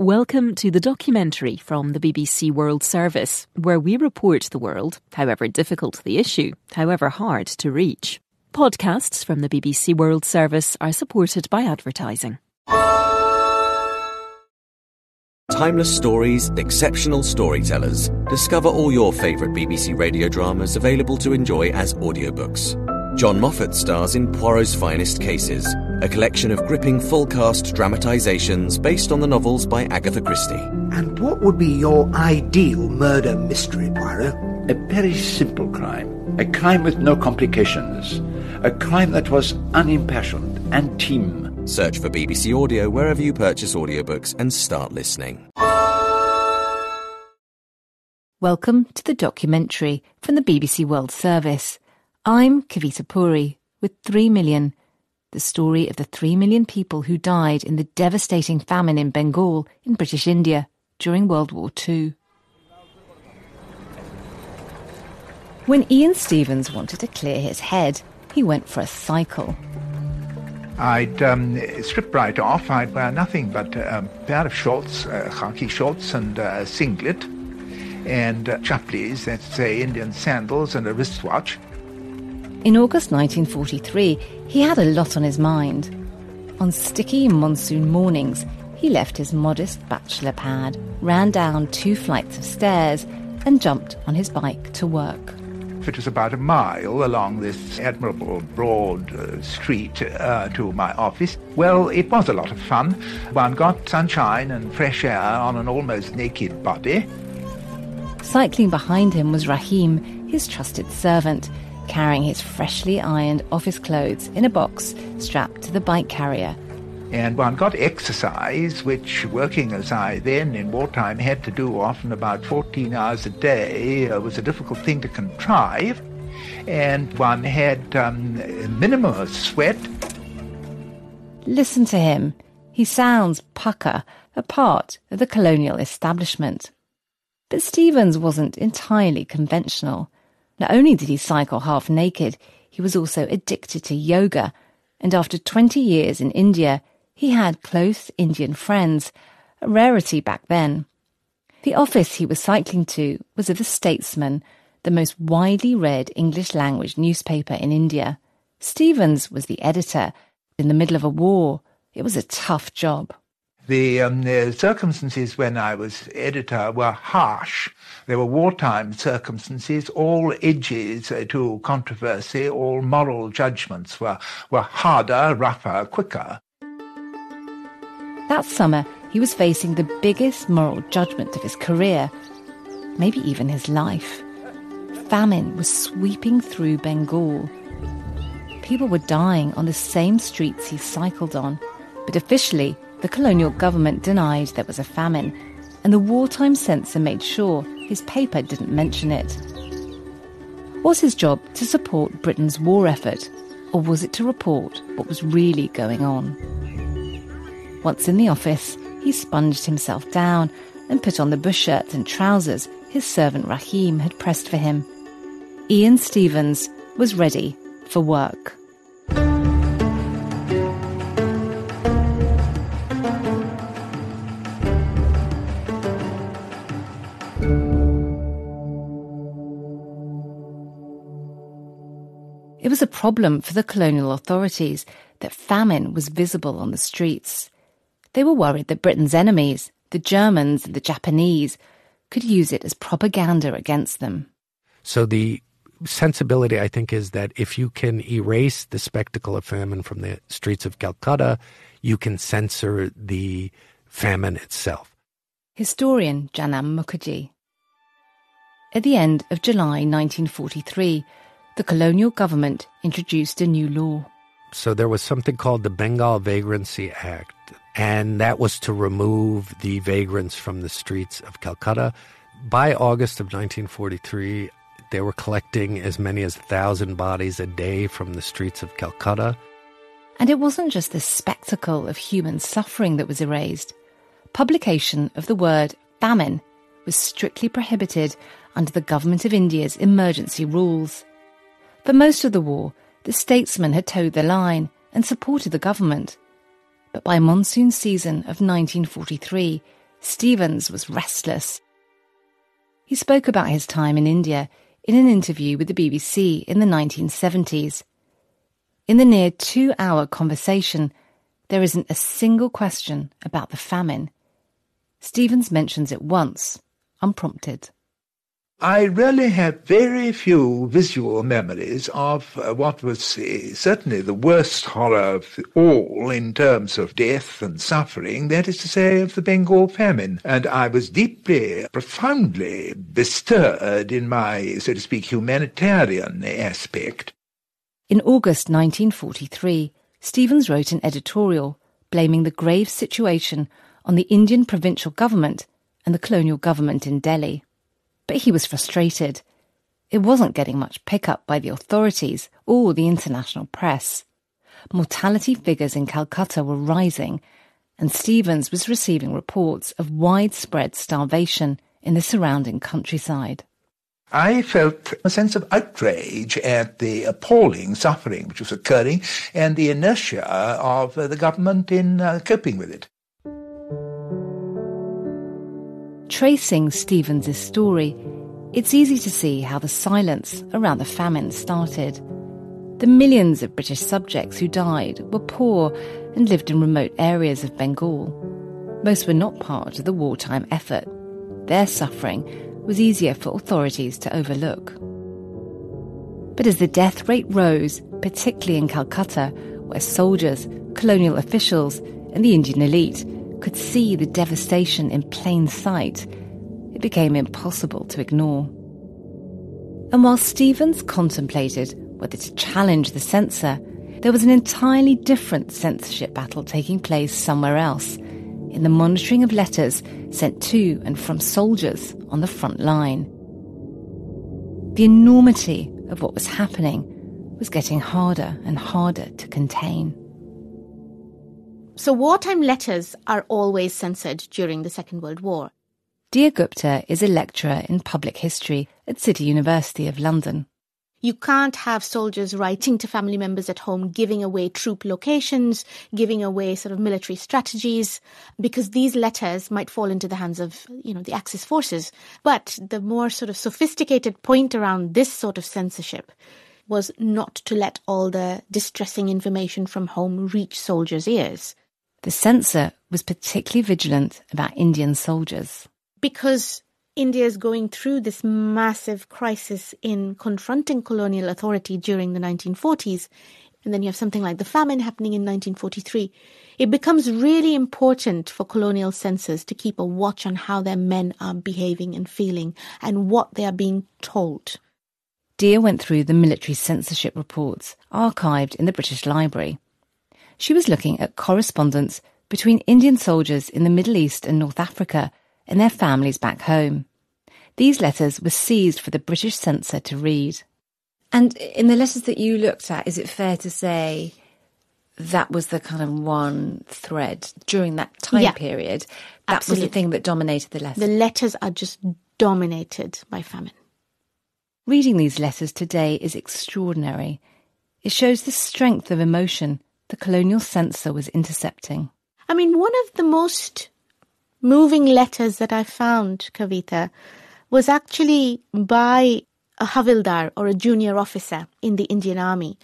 Welcome to the documentary from the BBC World Service, where we report the world, however difficult the issue, however hard to reach. Podcasts from the BBC World Service are supported by advertising. Timeless stories, exceptional storytellers. Discover all your favourite BBC radio dramas available to enjoy as audiobooks. John Moffatt stars in Poirot's Finest Cases, a collection of gripping full cast dramatisations based on the novels by Agatha Christie. And what would be your ideal murder mystery, Poirot? A very simple crime. A crime with no complications. A crime that was unimpassioned and team. Search for BBC Audio wherever you purchase audiobooks and start listening. Welcome to the documentary from the BBC World Service. I'm Kavita Puri with 3 million, the story of the 3 million people who died in the devastating famine in Bengal in British India during World War II. When Ian Stephens wanted to clear his head, he went for a cycle. I'd um, strip right off. I'd wear nothing but a pair of shorts, uh, khaki shorts, and a singlet, and uh, chaplis, that's say Indian sandals, and a wristwatch. In August 1943, he had a lot on his mind. On sticky monsoon mornings, he left his modest bachelor pad, ran down two flights of stairs, and jumped on his bike to work. It was about a mile along this admirable broad uh, street uh, to my office. Well, it was a lot of fun. One got sunshine and fresh air on an almost naked body. Cycling behind him was Rahim, his trusted servant, carrying his freshly ironed office clothes in a box strapped to the bike carrier. And one got exercise, which, working as I then in wartime had to do often about 14 hours a day, uh, was a difficult thing to contrive. And one had um, a minimum of sweat. Listen to him. He sounds pukka, a part of the colonial establishment. But Stephens wasn't entirely conventional. Not only did he cycle half naked, he was also addicted to yoga, and after 20 years in India, he had close Indian friends, a rarity back then. The office he was cycling to was of The Statesman, the most widely read English language newspaper in India. Stephens was the editor. In the middle of a war, it was a tough job. The, um, the, circumstances when I was editor were harsh. There were wartime circumstances, all edges to controversy, all moral judgments were, were harder, rougher, quicker. That summer, he was facing the biggest moral judgment of his career, maybe even his life. Famine was sweeping through Bengal. People were dying on the same streets he cycled on, but officially, the colonial government denied there was a famine, and the wartime censor made sure his paper didn't mention it. Was his job to support Britain's war effort, or was it to report what was really going on? Once in the office, he sponged himself down and put on the bush shirt and trousers his servant Rahim had pressed for him. Ian Stephens was ready for work. It was a problem for the colonial authorities that famine was visible on the streets. They were worried that Britain's enemies, the Germans and the Japanese, could use it as propaganda against them. So the sensibility, I think, is that if you can erase the spectacle of famine from the streets of Calcutta, you can censor the famine itself. Historian Janam Mukherjee. At the end of July 1943, the colonial government introduced a new law. So there was something called the Bengal Vagrancy Act, and that was to remove the vagrants from the streets of Calcutta. By August of 1943, they were collecting as many as a thousand bodies a day from the streets of Calcutta. And it wasn't just the spectacle of human suffering that was erased. Publication of the word famine was strictly prohibited under the Government of India's emergency rules. For most of the war, the statesman had towed the line and supported the government. But by monsoon season of 1943, Stephens was restless. He spoke about his time in India in an interview with the BBC in the 1970s. In the near two hour conversation, there isn't a single question about the famine. Stephens mentions it once, unprompted. I really have very few visual memories of uh, what was uh, certainly the worst horror of all in terms of death and suffering, that is to say, of the Bengal famine. And I was deeply, profoundly bestirred in my, so to speak, humanitarian aspect. In August 1943, Stephens wrote an editorial blaming the grave situation on the Indian provincial government and the colonial government in Delhi but he was frustrated. It wasn't getting much pickup by the authorities or the international press. Mortality figures in Calcutta were rising, and Stephens was receiving reports of widespread starvation in the surrounding countryside. I felt a sense of outrage at the appalling suffering which was occurring and the inertia of the government in uh, coping with it. Tracing Stephens' story, it's easy to see how the silence around the famine started. The millions of British subjects who died were poor and lived in remote areas of Bengal. Most were not part of the wartime effort. Their suffering was easier for authorities to overlook. But as the death rate rose, particularly in Calcutta, where soldiers, colonial officials, and the Indian elite could see the devastation in plain sight, it became impossible to ignore. And while Stephens contemplated whether to challenge the censor, there was an entirely different censorship battle taking place somewhere else, in the monitoring of letters sent to and from soldiers on the front line. The enormity of what was happening was getting harder and harder to contain. So wartime letters are always censored during the Second World War. Diya Gupta is a lecturer in public history at City University of London. You can't have soldiers writing to family members at home, giving away troop locations, giving away sort of military strategies, because these letters might fall into the hands of, you know, the Axis forces. But the more sort of sophisticated point around this sort of censorship was not to let all the distressing information from home reach soldiers' ears. The censor was particularly vigilant about Indian soldiers. Because India is going through this massive crisis in confronting colonial authority during the 1940s, and then you have something like the famine happening in 1943, it becomes really important for colonial censors to keep a watch on how their men are behaving and feeling and what they are being told. Diya went through the military censorship reports archived in the British Library she was looking at correspondence between Indian soldiers in the Middle East and North Africa and their families back home. These letters were seized for the British censor to read. And in the letters that you looked at, is it fair to say that was the kind of one thread during that time yeah, period? That absolutely. was the thing that dominated the letters. The letters are just dominated by famine. Reading these letters today is extraordinary. It shows the strength of emotion the colonial censor was intercepting. I mean, one of the most moving letters that I found, Kavita, was actually by a Havildar or a junior officer in the Indian Army.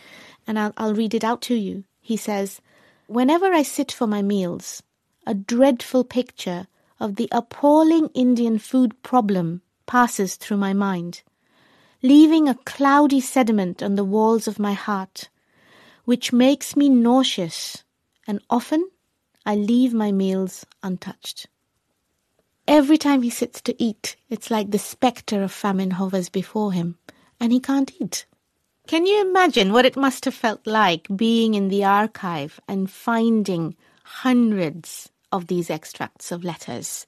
And I'll, I'll read it out to you. He says, Whenever I sit for my meals, a dreadful picture of the appalling Indian food problem passes through my mind, leaving a cloudy sediment on the walls of my heart which makes me nauseous, and often I leave my meals untouched. Every time he sits to eat, it's like the spectre of famine hovers before him, and he can't eat. Can you imagine what it must have felt like being in the archive and finding hundreds of these extracts of letters?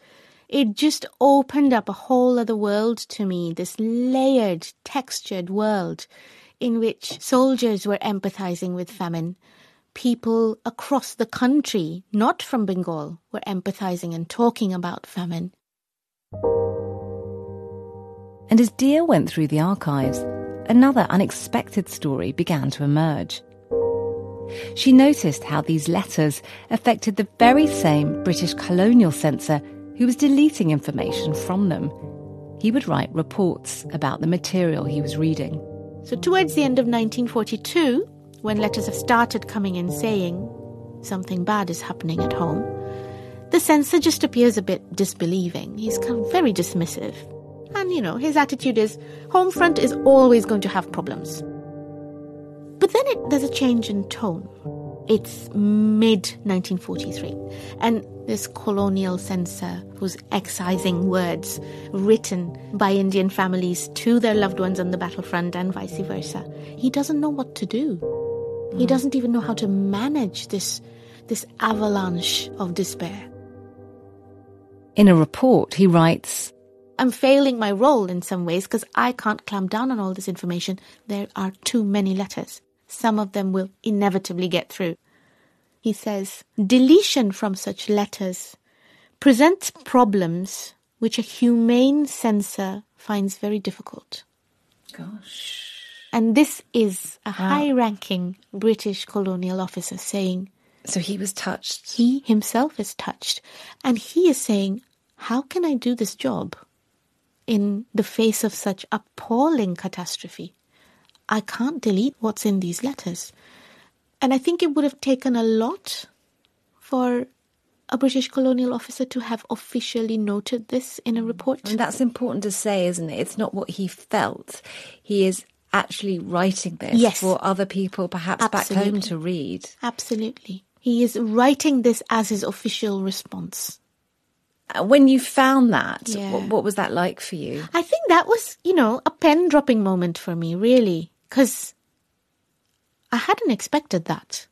It just opened up a whole other world to me, this layered, textured world in which soldiers were empathizing with famine. People across the country, not from Bengal, were empathizing and talking about famine. And as Diya went through the archives, another unexpected story began to emerge. She noticed how these letters affected the very same British colonial censor who was deleting information from them. He would write reports about the material he was reading. So, towards the end of 1942, when letters have started coming in saying something bad is happening at home, the censor just appears a bit disbelieving. He's kind of very dismissive. And, you know, his attitude is home front is always going to have problems. But then it, there's a change in tone. It's mid 1943, and this colonial censor who's excising words written by Indian families to their loved ones on the battlefront and vice versa. He doesn't know what to do. He mm. doesn't even know how to manage this, this avalanche of despair. In a report, he writes I'm failing my role in some ways because I can't clamp down on all this information. There are too many letters some of them will inevitably get through. He says, deletion from such letters presents problems which a humane censor finds very difficult. Gosh. And this is a wow. high ranking British colonial officer saying. So he was touched. He himself is touched. And he is saying, How can I do this job in the face of such appalling catastrophe? I can't delete what's in these letters. And I think it would have taken a lot for a British colonial officer to have officially noted this in a report. And that's important to say, isn't it? It's not what he felt. He is actually writing this yes. for other people, perhaps Absolutely. back home to read. Absolutely. He is writing this as his official response. Uh, when you found that, yeah. what, what was that like for you? I think that was, you know, a pen dropping moment for me, really because I hadn't expected that.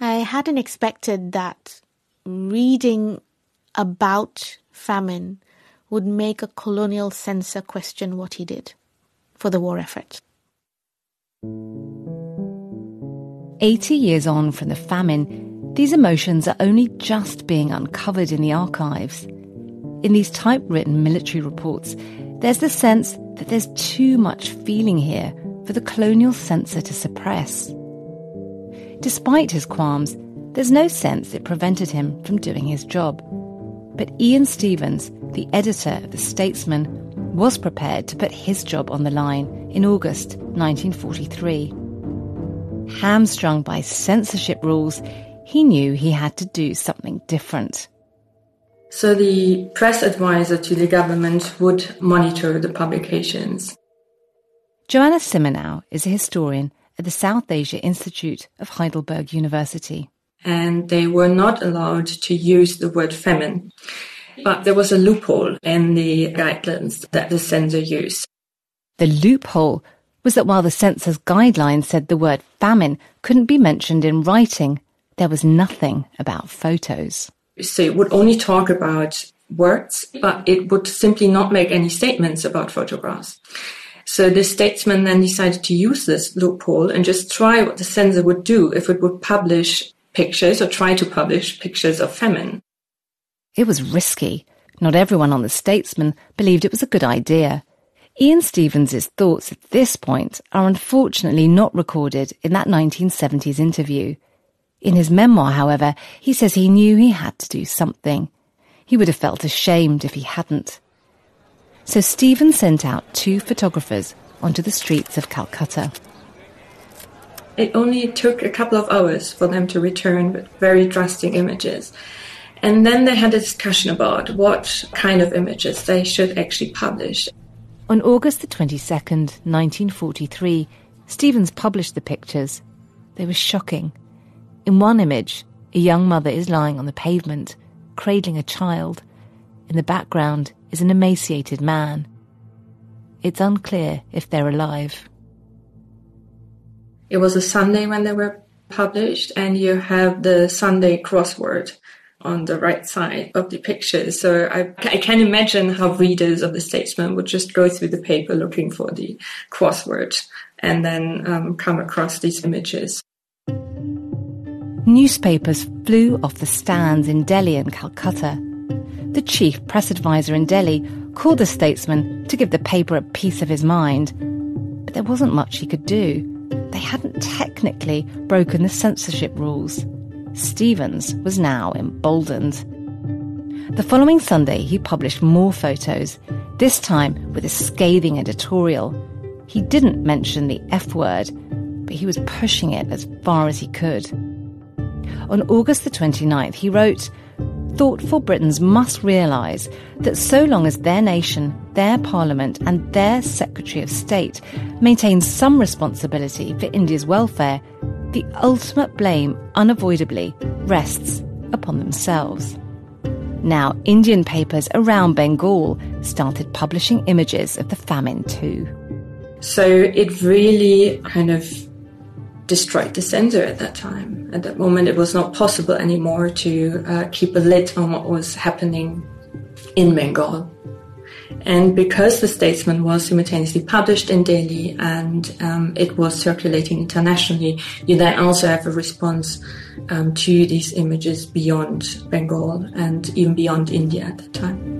I hadn't expected that reading about famine would make a colonial censor question what he did for the war effort. 80 years on from the famine, these emotions are only just being uncovered in the archives. In these typewritten military reports, there's the sense that there's too much feeling here for the colonial censor to suppress. Despite his qualms, there's no sense it prevented him from doing his job. But Ian Stephens, the editor of The Statesman, was prepared to put his job on the line in August 1943. Hamstrung by censorship rules, he knew he had to do something different. So the press advisor to the government would monitor the publications. Joanna Simonow is a historian at the South Asia Institute of Heidelberg University. And they were not allowed to use the word famine. But there was a loophole in the guidelines that the censor used. The loophole was that while the censor's guidelines said the word famine couldn't be mentioned in writing, there was nothing about photos. So it would only talk about words, but it would simply not make any statements about photographs. So the statesman then decided to use this loophole and just try what the censor would do if it would publish pictures or try to publish pictures of famine. It was risky. Not everyone on the statesman believed it was a good idea. Ian Stephens's thoughts at this point are unfortunately not recorded in that 1970s interview. In his memoir, however, he says he knew he had to do something. He would have felt ashamed if he hadn't. So Stephen sent out two photographers onto the streets of Calcutta. It only took a couple of hours for them to return with very drastic images. And then they had a discussion about what kind of images they should actually publish. On August the 22nd, 1943, Stephens published the pictures. They were shocking. In one image, a young mother is lying on the pavement, cradling a child. In the background is an emaciated man. It's unclear if they're alive. It was a Sunday when they were published, and you have the Sunday crossword on the right side of the pictures. So I, I, can imagine how readers of the Statesman would just go through the paper looking for the crossword and then um, come across these images. Newspapers flew off the stands in Delhi and Calcutta the chief press advisor in Delhi called the statesman to give the paper a piece of his mind. But there wasn't much he could do. They hadn't technically broken the censorship rules. Stephens was now emboldened. The following Sunday, he published more photos, this time with a scathing editorial. He didn't mention the F word, but he was pushing it as far as he could. On August the 29th, he wrote, Thoughtful Britons must realise that so long as their nation, their parliament, and their Secretary of State maintain some responsibility for India's welfare, the ultimate blame unavoidably rests upon themselves. Now, Indian papers around Bengal started publishing images of the famine too. So it really kind of destroyed the censor at that time. At that moment, it was not possible anymore to uh, keep a lid on what was happening in Bengal. And because the statesman was simultaneously published in Delhi and um, it was circulating internationally, you then also have a response um, to these images beyond Bengal and even beyond India at that time.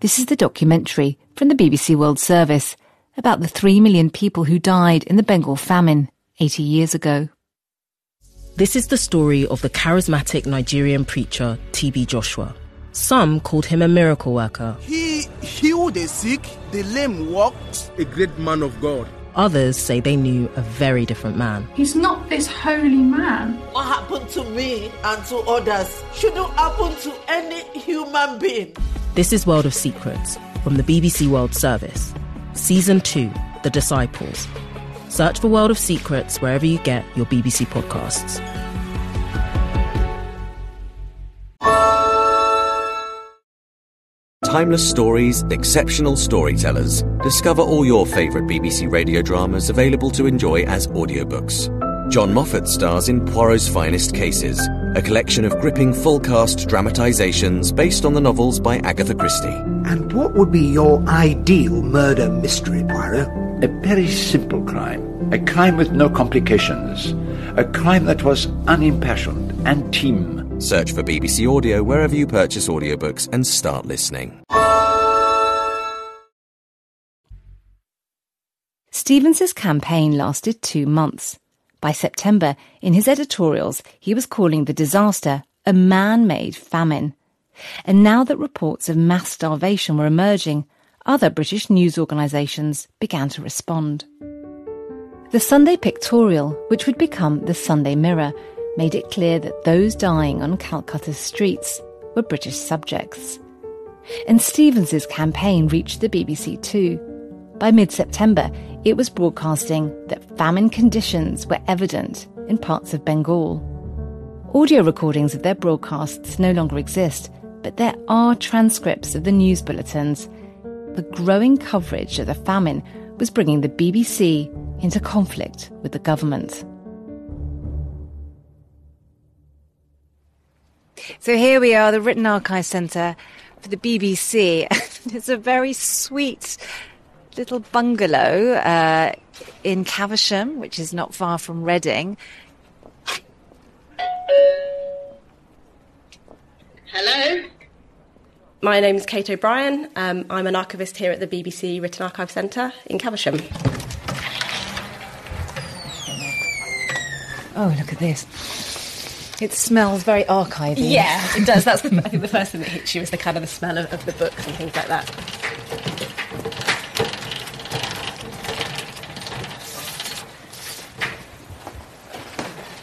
This is the documentary from the BBC World Service about the three million people who died in the Bengal famine 80 years ago. This is the story of the charismatic Nigerian preacher TB Joshua. Some called him a miracle worker. He healed the sick, the lame walked. A great man of God. Others say they knew a very different man. He's not this holy man. What happened to me and to others shouldn't happen to any human being. This is World of Secrets from the BBC World Service. Season 2 The Disciples. Search for World of Secrets wherever you get your BBC podcasts. Timeless stories, exceptional storytellers. Discover all your favourite BBC radio dramas available to enjoy as audiobooks. John Moffatt stars in Poirot's Finest Cases, a collection of gripping full cast dramatisations based on the novels by Agatha Christie. And what would be your ideal murder mystery, Poirot? A very simple crime. A crime with no complications. A crime that was unimpassioned and team. Search for BBC Audio wherever you purchase audiobooks and start listening. Stephens's campaign lasted two months. By September, in his editorials, he was calling the disaster a man made famine. And now that reports of mass starvation were emerging, other British news organisations began to respond. The Sunday Pictorial, which would become the Sunday Mirror, made it clear that those dying on Calcutta's streets were British subjects. And Stephens's campaign reached the BBC too. By mid September, it was broadcasting that famine conditions were evident in parts of Bengal. Audio recordings of their broadcasts no longer exist, but there are transcripts of the news bulletins. The growing coverage of the famine was bringing the BBC into conflict with the government. So here we are, the Written Archive Centre for the BBC. it's a very sweet little bungalow uh, in Caversham, which is not far from Reading. Hello. My name is Kate O'Brien. Um, I'm an archivist here at the BBC Written Archive Centre in Caversham. Oh, look at this. It smells very archivey. Yeah, it does. That's the, I think the first thing that hits you is the kind of the smell of, of the books and things like that.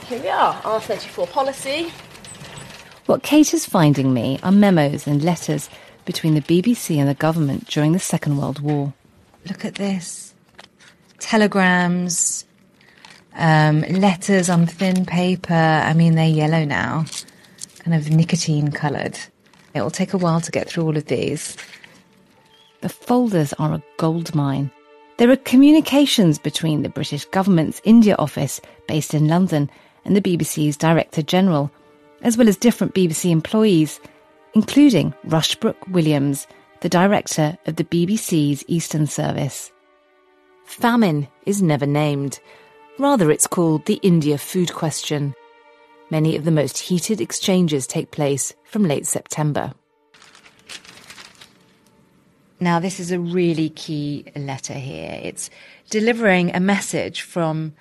Here we are, R34 policy. What Kate is finding me are memos and letters between the BBC and the government during the Second World War. Look at this. Telegrams, um, letters on thin paper. I mean, they're yellow now, kind of nicotine coloured. It will take a while to get through all of these. The folders are a gold mine. There are communications between the British government's India office, based in London, and the BBC's Director General, as well as different BBC employees, including Rushbrook Williams, the director of the BBC's Eastern Service. Famine is never named. Rather, it's called the India food question. Many of the most heated exchanges take place from late September. Now, this is a really key letter here. It's delivering a message from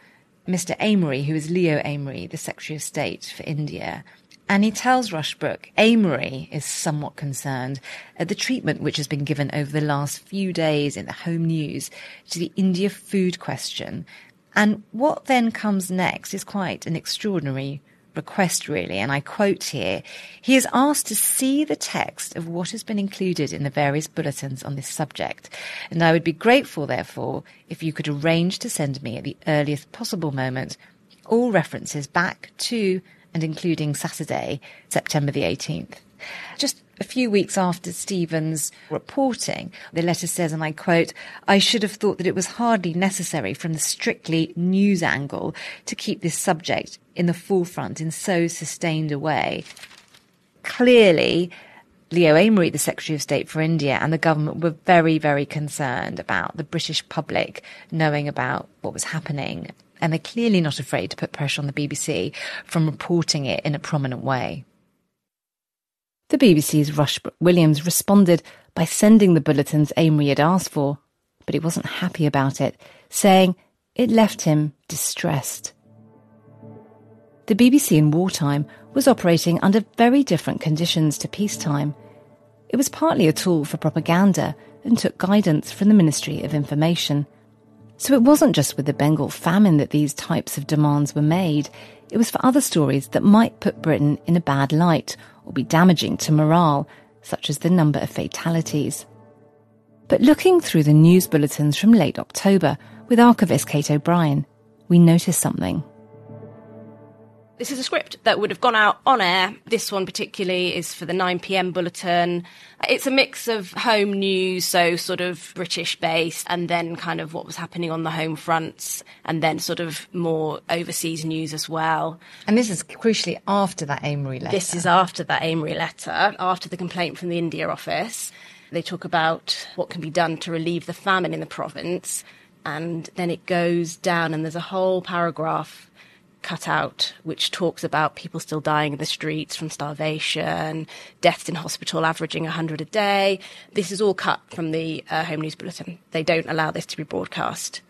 Mr. Amery, who is Leo Amery, the Secretary of State for India. And he tells Rushbrook Amery is somewhat concerned at the treatment which has been given over the last few days in the home news to the India food question. And what then comes next is quite an extraordinary request, really, and I quote here He is asked to see the text of what has been included in the various bulletins on this subject, and I would be grateful, therefore, if you could arrange to send me at the earliest possible moment all references back to and including Saturday, September the 18th. Just a few weeks after Stephen's reporting, the letter says, and I quote, I should have thought that it was hardly necessary from the strictly news angle to keep this subject in the forefront in so sustained a way. Clearly, Leo Amery, the Secretary of State for India, and the government were very, very concerned about the British public knowing about what was happening. And they're clearly not afraid to put pressure on the BBC from reporting it in a prominent way. The BBC's Rushbrook Williams responded by sending the bulletins Amery had asked for, but he wasn't happy about it, saying it left him distressed. The BBC in wartime was operating under very different conditions to peacetime. It was partly a tool for propaganda and took guidance from the Ministry of Information. So it wasn't just with the Bengal famine that these types of demands were made, it was for other stories that might put Britain in a bad light or be damaging to morale, such as the number of fatalities. But looking through the news bulletins from late October with archivist Kate O'Brien, we noticed something. This is a script that would have gone out on air. This one particularly is for the 9 pm bulletin. It's a mix of home news, so sort of British based, and then kind of what was happening on the home fronts, and then sort of more overseas news as well. And this is crucially after that Amery letter. This is after that Amery letter, after the complaint from the India office. They talk about what can be done to relieve the famine in the province, and then it goes down, and there's a whole paragraph cut out, which talks about people still dying in the streets from starvation, deaths in hospital averaging 100 a day. This is all cut from the uh, Home News Bulletin. They don't allow this to be broadcast.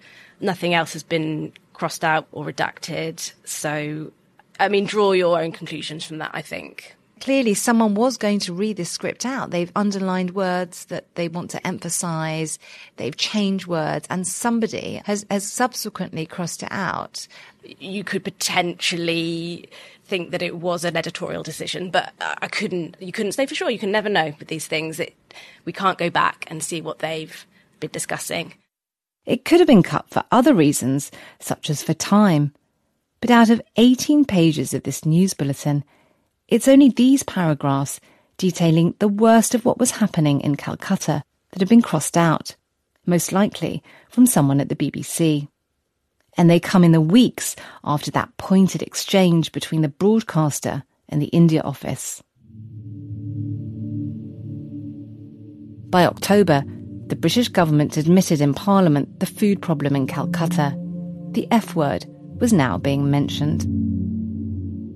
Nothing else has been crossed out or redacted. So, I mean, draw your own conclusions from that, I think clearly someone was going to read this script out. They've underlined words that they want to emphasize. They've changed words and somebody has, has subsequently crossed it out. You could potentially think that it was an editorial decision, but I couldn't, you couldn't say for sure. You can never know with these things. It, we can't go back and see what they've been discussing. It could have been cut for other reasons, such as for time. But out of 18 pages of this news bulletin, it's only these paragraphs detailing the worst of what was happening in Calcutta that have been crossed out, most likely from someone at the BBC. And they come in the weeks after that pointed exchange between the broadcaster and the India office. By October, the British government admitted in Parliament the food problem in Calcutta. The F word was now being mentioned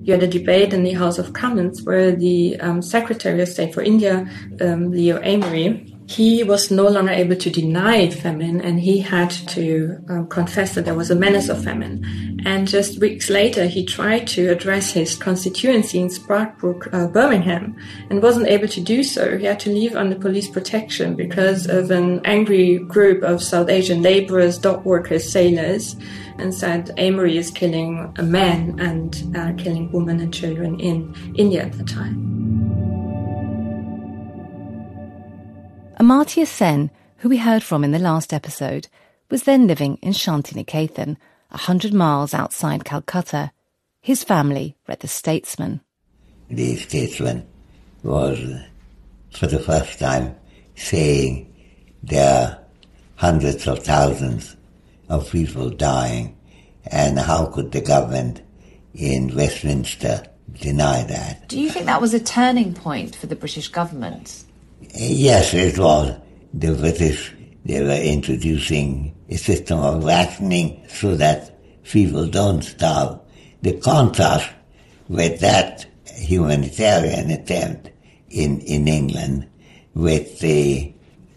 you had a debate in the House of Commons where the um, Secretary of State for India, um, Leo Amery, he was no longer able to deny famine and he had to um, confess that there was a menace of famine. And just weeks later, he tried to address his constituency in Sparkbrook, uh, Birmingham, and wasn't able to do so. He had to leave under police protection because of an angry group of South Asian laborers, dock workers, sailors and said Amery is killing a man and uh, killing women and children in India at the time. Amartya Sen, who we heard from in the last episode, was then living in Shantiniketan, a hundred miles outside Calcutta. His family read The Statesman. The Statesman was, for the first time, saying there are hundreds of thousands of people dying, and how could the government in Westminster deny that? Do you think that was a turning point for the British government? Yes, it was. The British, they were introducing a system of rationing so that people don't starve. The contrast with that humanitarian attempt in, in England with the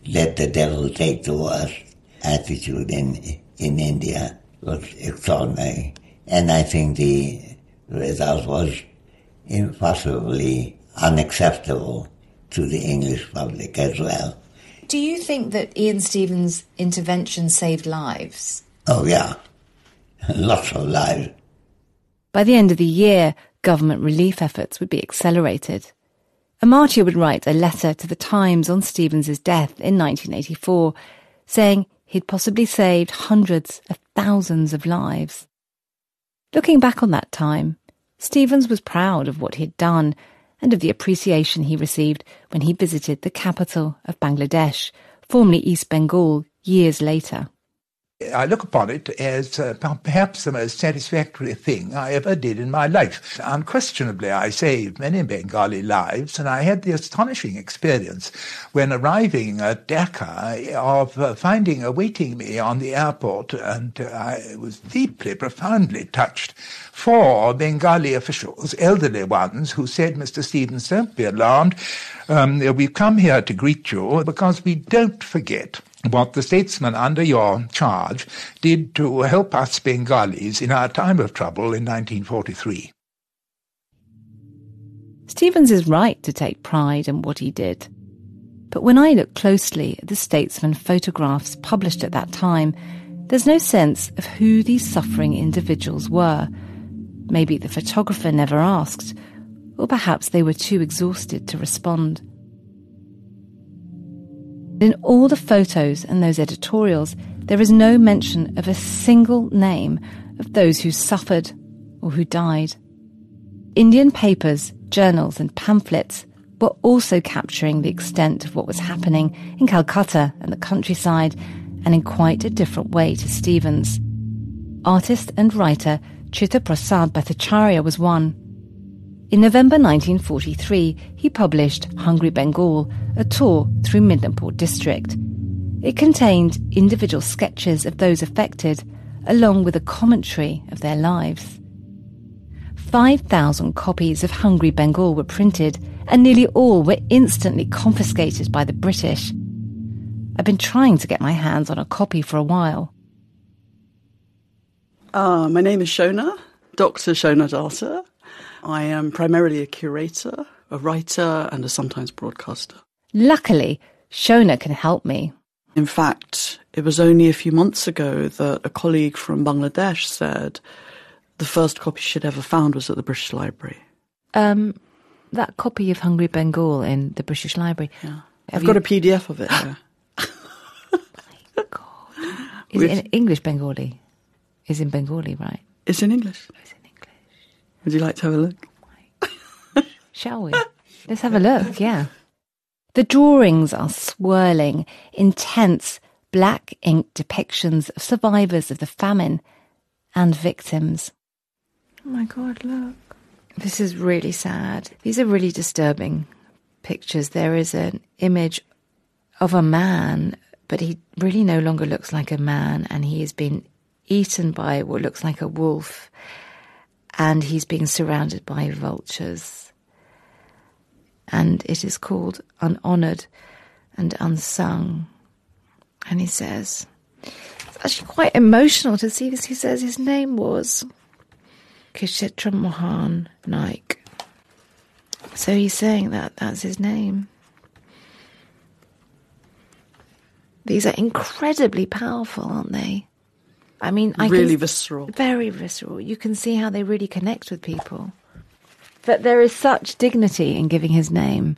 let the devil take the worst attitude in in India was extraordinary. And I think the result was impossibly unacceptable to the English public as well. Do you think that Ian Stephens' intervention saved lives? Oh, yeah. Lots of lives. By the end of the year, government relief efforts would be accelerated. Amartya would write a letter to the Times on Stephens's death in 1984, saying he'd possibly saved hundreds of thousands of lives. Looking back on that time, Stephens was proud of what he'd done and of the appreciation he received when he visited the capital of Bangladesh, formerly East Bengal, years later. I look upon it as uh, perhaps the most satisfactory thing I ever did in my life. Unquestionably, I saved many Bengali lives, and I had the astonishing experience when arriving at Dhaka of uh, finding awaiting me on the airport, and uh, I was deeply, profoundly touched. Four Bengali officials, elderly ones, who said, Mr. Stephens, don't be alarmed. Um, we've come here to greet you because we don't forget what the statesman under your charge did to help us Bengalis in our time of trouble in 1943. Stephens is right to take pride in what he did. But when I look closely at the statesman photographs published at that time, there's no sense of who these suffering individuals were. Maybe the photographer never asked, or perhaps they were too exhausted to respond. In all the photos and those editorials, there is no mention of a single name of those who suffered or who died. Indian papers, journals, and pamphlets were also capturing the extent of what was happening in Calcutta and the countryside, and in quite a different way to Stephens. Artist and writer Chitta Prasad Bhattacharya was one. In November 1943, he published Hungry Bengal, a tour through Midnapore district. It contained individual sketches of those affected, along with a commentary of their lives. 5,000 copies of Hungry Bengal were printed, and nearly all were instantly confiscated by the British. I've been trying to get my hands on a copy for a while. Uh, my name is Shona, Dr. Shona Datta. I am primarily a curator, a writer, and a sometimes broadcaster. Luckily, Shona can help me. In fact, it was only a few months ago that a colleague from Bangladesh said the first copy she'd ever found was at the British Library. Um, that copy of Hungry Bengal in the British Library. Yeah. I've got a PDF of it. Is it in English Bengali? Is in Bengali, right? It's in English. It's in English. Would you like to have a look? Shall we? Let's have a look, yeah. The drawings are swirling, intense, black ink depictions of survivors of the famine and victims. Oh my god, look. This is really sad. These are really disturbing pictures. There is an image of a man, but he really no longer looks like a man, and he has been eaten by what looks like a wolf, and he's being surrounded by vultures. And it is called Unhonoured and Unsung. And he says, it's actually quite emotional to see this. He says his name was Kishitra Mohan Naik. So he's saying that that's his name. These are incredibly powerful, aren't they? I mean, I really can, visceral. Very visceral. You can see how they really connect with people. But there is such dignity in giving his name.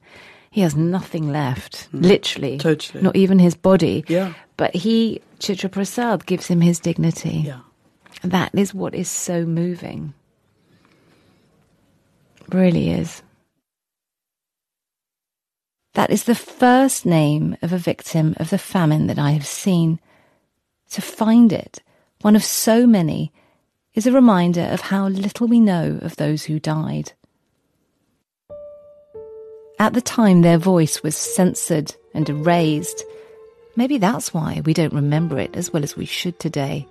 He has nothing left, Mm. literally. Totally. Not even his body. Yeah. But he, Chitta Prasad, gives him his dignity. Yeah. That is what is so moving. Really is. That is the first name of a victim of the famine that I have seen. To find it, one of so many, is a reminder of how little we know of those who died. At the time, their voice was censored and erased. Maybe that's why we don't remember it as well as we should today.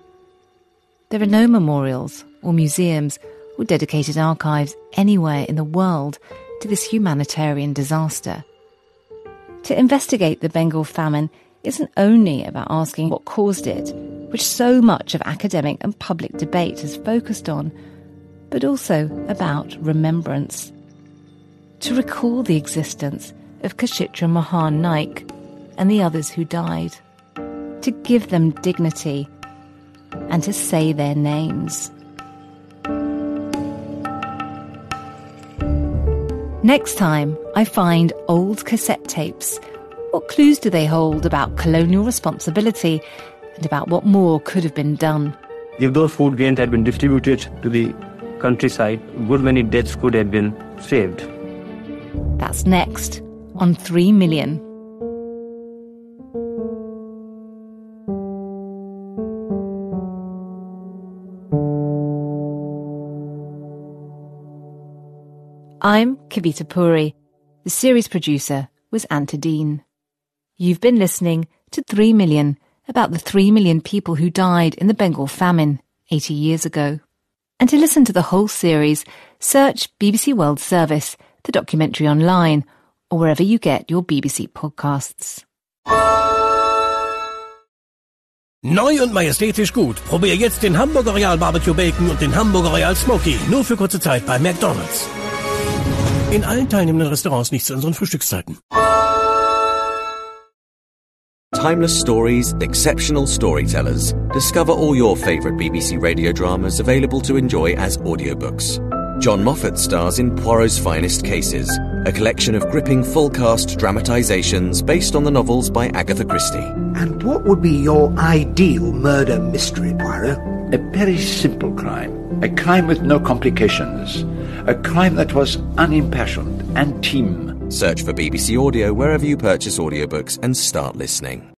There are no memorials or museums or dedicated archives anywhere in the world to this humanitarian disaster. To investigate the Bengal famine isn't only about asking what caused it, which so much of academic and public debate has focused on, but also about remembrance. to recall the existence of Kashitra Mahan Naik and the others who died, to give them dignity and to say their names. Next time, I find old cassette tapes. What clues do they hold about colonial responsibility and about what more could have been done? If those food grains had been distributed to the countryside, good many deaths could have been saved. That's next on 3 Million. I'm Kavita Puri. The series producer was Ant Adeane. You've been listening to 3 Million, about the 3 million people who died in the Bengal famine 80 years ago. And to listen to the whole series, search BBC World Service, the documentary online, or wherever you get your BBC podcasts. Neu und majestätisch gut. Probier jetzt den Hamburger Real Barbecue Bacon und den Hamburger Real Smoky. Nur für kurze Zeit bei McDonald's. In allen teilnehmenden Restaurants nicht zu unseren Frühstückszeiten. Timeless stories, exceptional storytellers. Discover all your favourite BBC radio dramas available to enjoy as audiobooks. John Moffatt stars in Poirot's Finest Cases, a collection of gripping full cast dramatisations based on the novels by Agatha Christie. And what would be your ideal murder mystery, Poirot? A very simple crime. A crime with no complications. A crime that was unimpassioned and team. Search for BBC Audio wherever you purchase audiobooks and start listening.